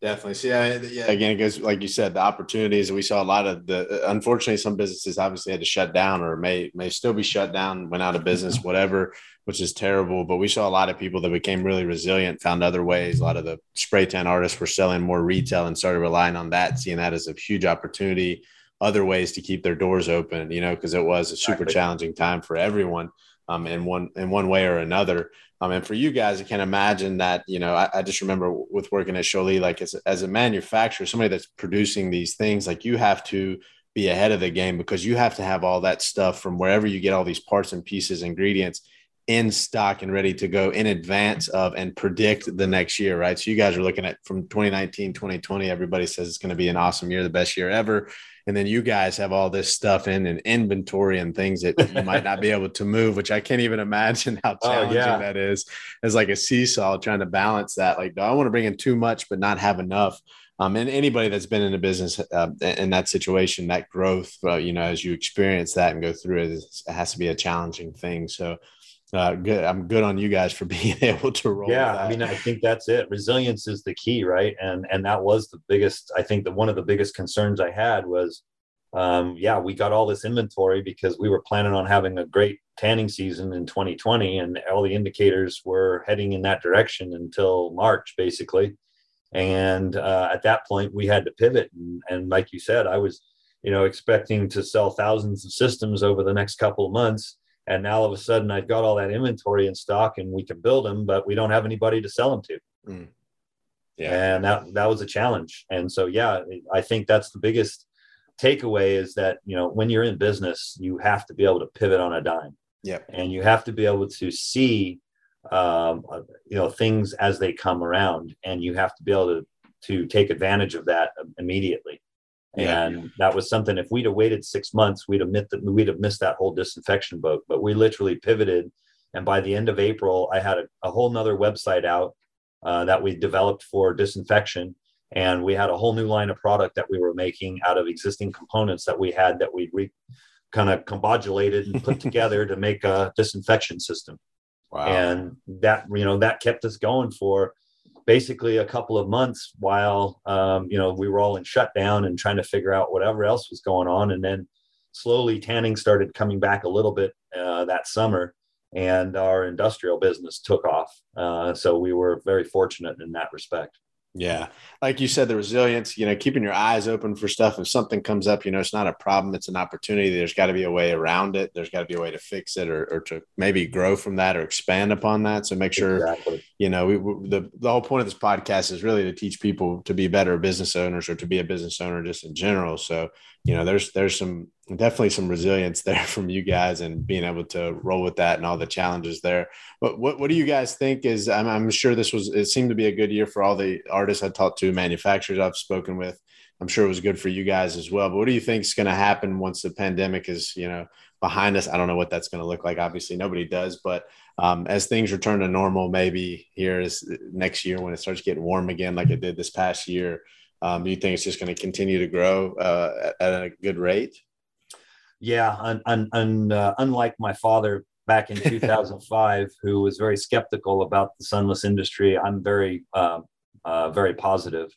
Definitely. See, yeah, yeah, again, it goes like you said, the opportunities. We saw a lot of the. Uh, unfortunately, some businesses obviously had to shut down, or may may still be shut down, went out of business, mm-hmm. whatever, which is terrible. But we saw a lot of people that became really resilient, found other ways. A lot of the spray tan artists were selling more retail and started relying on that, seeing that as a huge opportunity. Other ways to keep their doors open, you know, because it was a super exactly. challenging time for everyone, um, in one in one way or another. Um, and for you guys, I can imagine that, you know, I, I just remember with working at Sjolie, like as, as a manufacturer, somebody that's producing these things, like you have to be ahead of the game because you have to have all that stuff from wherever you get all these parts and pieces, ingredients in stock and ready to go in advance of and predict the next year, right? So you guys are looking at from 2019, 2020, everybody says it's going to be an awesome year, the best year ever and then you guys have all this stuff in an inventory and things that you might not be able to move which i can't even imagine how challenging oh, yeah. that is. As like a seesaw trying to balance that. Like do i want to bring in too much but not have enough? Um, and anybody that's been in a business uh, in that situation that growth uh, you know as you experience that and go through it, it has to be a challenging thing. So uh, good. I'm good on you guys for being able to roll. Yeah, I mean, I think that's it. Resilience is the key, right? And and that was the biggest. I think that one of the biggest concerns I had was, um, yeah, we got all this inventory because we were planning on having a great tanning season in 2020, and all the indicators were heading in that direction until March, basically. And uh, at that point, we had to pivot. And, and like you said, I was, you know, expecting to sell thousands of systems over the next couple of months and now all of a sudden I've got all that inventory in stock and we can build them, but we don't have anybody to sell them to. Mm. Yeah. And that, that was a challenge. And so, yeah, I think that's the biggest takeaway is that, you know, when you're in business, you have to be able to pivot on a dime. Yeah. And you have to be able to see, um, you know, things as they come around and you have to be able to, to take advantage of that immediately. And that was something. If we'd have waited six months, we'd have missed we'd have missed that whole disinfection boat. But we literally pivoted, and by the end of April, I had a, a whole nother website out uh, that we developed for disinfection, and we had a whole new line of product that we were making out of existing components that we had that we re- kind of combobulated and put together to make a disinfection system. Wow. And that you know that kept us going for basically a couple of months while um, you know we were all in shutdown and trying to figure out whatever else was going on. And then slowly tanning started coming back a little bit uh, that summer and our industrial business took off. Uh, so we were very fortunate in that respect Yeah. Like you said, the resilience, you know, keeping your eyes open for stuff. If something comes up, you know, it's not a problem, it's an opportunity. There's got to be a way around it. There's got to be a way to fix it or, or to maybe grow from that or expand upon that. So make sure, exactly. you know, we, we, the, the whole point of this podcast is really to teach people to be better business owners or to be a business owner just in general. So, you know, there's, there's some, definitely some resilience there from you guys and being able to roll with that and all the challenges there. But what, what do you guys think is, I'm, I'm sure this was, it seemed to be a good year for all the artists I talked to, manufacturers I've spoken with. I'm sure it was good for you guys as well. But what do you think is going to happen once the pandemic is, you know, behind us? I don't know what that's going to look like. Obviously, nobody does. But um, as things return to normal, maybe here is next year when it starts getting warm again, like it did this past year, um, do you think it's just going to continue to grow uh, at, at, a good rate? Yeah, un, un, un, uh, unlike my father back in 2005, who was very skeptical about the sunless industry, I'm very, uh, uh, very positive.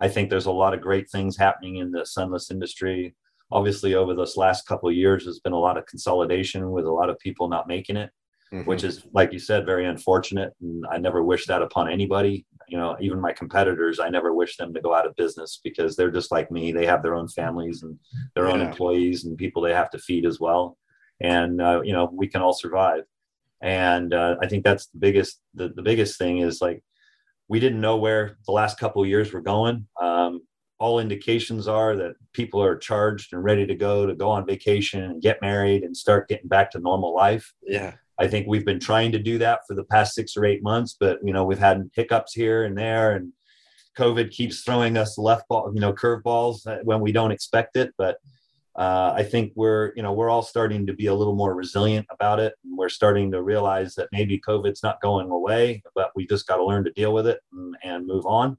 I think there's a lot of great things happening in the sunless industry. Obviously, over this last couple of years, there's been a lot of consolidation with a lot of people not making it, mm-hmm. which is, like you said, very unfortunate. And I never wish that upon anybody. You know, even my competitors, I never wish them to go out of business because they're just like me. They have their own families and their yeah. own employees and people they have to feed as well. And uh, you know, we can all survive. And uh, I think that's the biggest. The, the biggest thing is like we didn't know where the last couple of years were going. Um, all indications are that people are charged and ready to go to go on vacation and get married and start getting back to normal life. Yeah. I think we've been trying to do that for the past six or eight months, but you know, we've had hiccups here and there and COVID keeps throwing us left ball, you know, curveballs when we don't expect it. But uh, I think we're, you know, we're all starting to be a little more resilient about it. And we're starting to realize that maybe COVID's not going away, but we just got to learn to deal with it and, and, move on.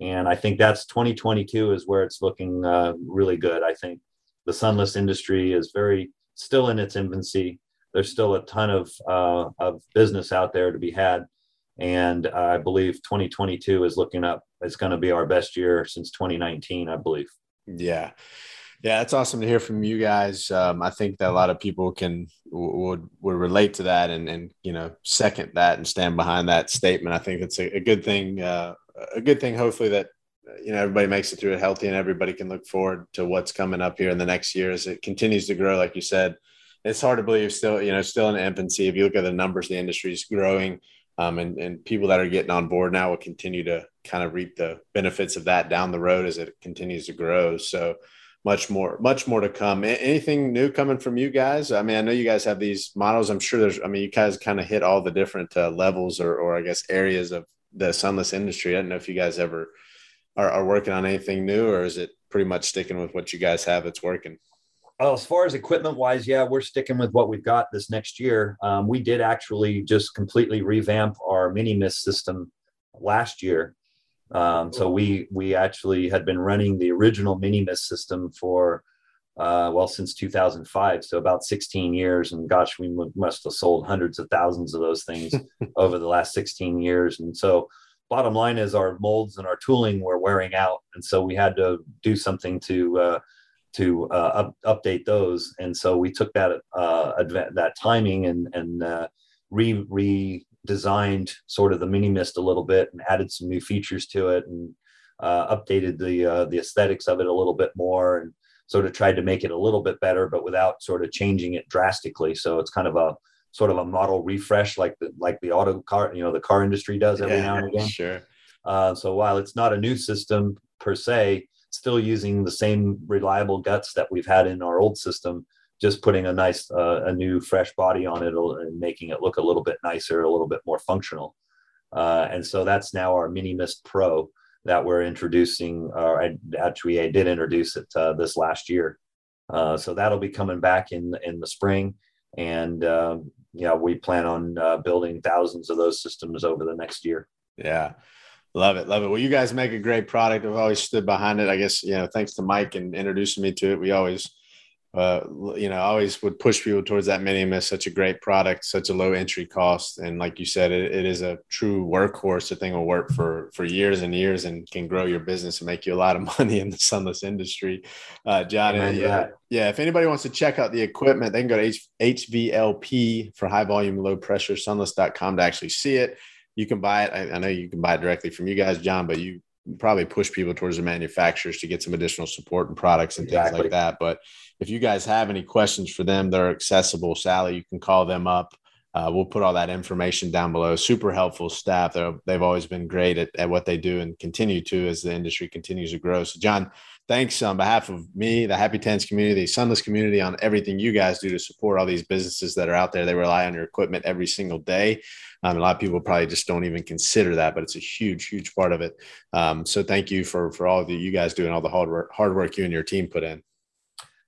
And I think that's 2022 is where it's looking uh, really good. I think the sunless industry is very still in its infancy. There's still a ton of uh, of business out there to be had, and I believe 2022 is looking up. It's going to be our best year since 2019, I believe. Yeah. Yeah, that's awesome to hear from you guys. Um, I think that a lot of people can would would relate to that and and you know second that and stand behind that statement. I think it's a, a good thing. Uh, a good thing. Hopefully that you know everybody makes it through it healthy and everybody can look forward to what's coming up here in the next year as it continues to grow. Like you said, it's hard to believe still you know still in infancy. If you look at the numbers, the industry is growing. Um, and, and people that are getting on board now will continue to kind of reap the benefits of that down the road as it continues to grow. So, much more, much more to come. Anything new coming from you guys? I mean, I know you guys have these models. I'm sure there's, I mean, you guys kind of hit all the different uh, levels or, or I guess areas of the sunless industry. I don't know if you guys ever are, are working on anything new or is it pretty much sticking with what you guys have that's working? Well, as far as equipment wise, yeah, we're sticking with what we've got this next year. Um, we did actually just completely revamp our mini mist system last year. Um, so we we actually had been running the original mini mist system for uh, well since 2005, so about 16 years. And gosh, we must have sold hundreds of thousands of those things over the last 16 years. And so, bottom line is our molds and our tooling were wearing out, and so we had to do something to uh, to uh, up, update those. And so we took that uh, that timing and and uh, re re designed sort of the mini mist a little bit and added some new features to it and uh, updated the uh, the aesthetics of it a little bit more and sort of tried to make it a little bit better but without sort of changing it drastically. So it's kind of a sort of a model refresh like the like the auto car you know the car industry does every yeah, now and again. sure. Uh, so while it's not a new system per se still using the same reliable guts that we've had in our old system just putting a nice uh, a new fresh body on it and making it look a little bit nicer a little bit more functional. Uh, and so that's now our mini mist pro that we're introducing or I, actually i did introduce it uh, this last year. Uh, so that'll be coming back in in the spring. And um, yeah we plan on uh, building thousands of those systems over the next year. Yeah Love it, love it. Well, you guys make a great product. I've always stood behind it. I guess you know, thanks to Mike and introducing me to it. We always uh, you know, always would push people towards that Mini Mist as such a great product, such a low entry cost, and like you said, it, it is a true workhorse. The thing will work for for years and years and can grow your business and make you a lot of money in the sunless industry. Uh, John, yeah, yeah, yeah. If anybody wants to check out the equipment, they can go to H- HVLP for high volume, low pressure sunless.com to actually see it. You can buy it. I, I know you can buy it directly from you guys, John, but you probably push people towards the manufacturers to get some additional support and products and exactly. things like that. But if you guys have any questions for them, they're accessible. Sally, you can call them up. Uh, we'll put all that information down below. Super helpful staff. they have always been great at, at what they do and continue to as the industry continues to grow. So, John, thanks on behalf of me, the Happy Tans community, Sunless community, on everything you guys do to support all these businesses that are out there. They rely on your equipment every single day. Um, a lot of people probably just don't even consider that, but it's a huge, huge part of it. Um, so, thank you for for all of you, you guys doing all the hard work, hard work you and your team put in.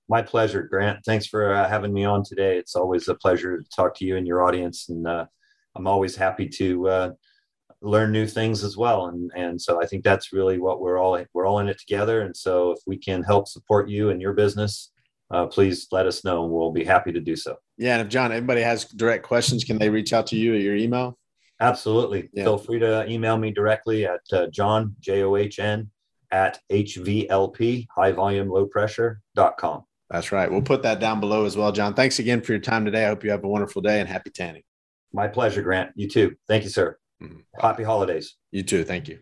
My pleasure, Grant. Thanks for uh, having me on today. It's always a pleasure to talk to you and your audience, and uh, I'm always happy to uh, learn new things as well. And and so I think that's really what we're all we're all in it together. And so if we can help support you and your business, uh, please let us know. We'll be happy to do so. Yeah, and if John, anybody has direct questions, can they reach out to you at your email? Absolutely. Yeah. Feel free to email me directly at uh, John J O H N at HVLP high volume low pressure.com. That's right. We'll put that down below as well, John. Thanks again for your time today. I hope you have a wonderful day and happy tanning. My pleasure, Grant. You too. Thank you, sir. Mm-hmm. Happy holidays. You too. Thank you.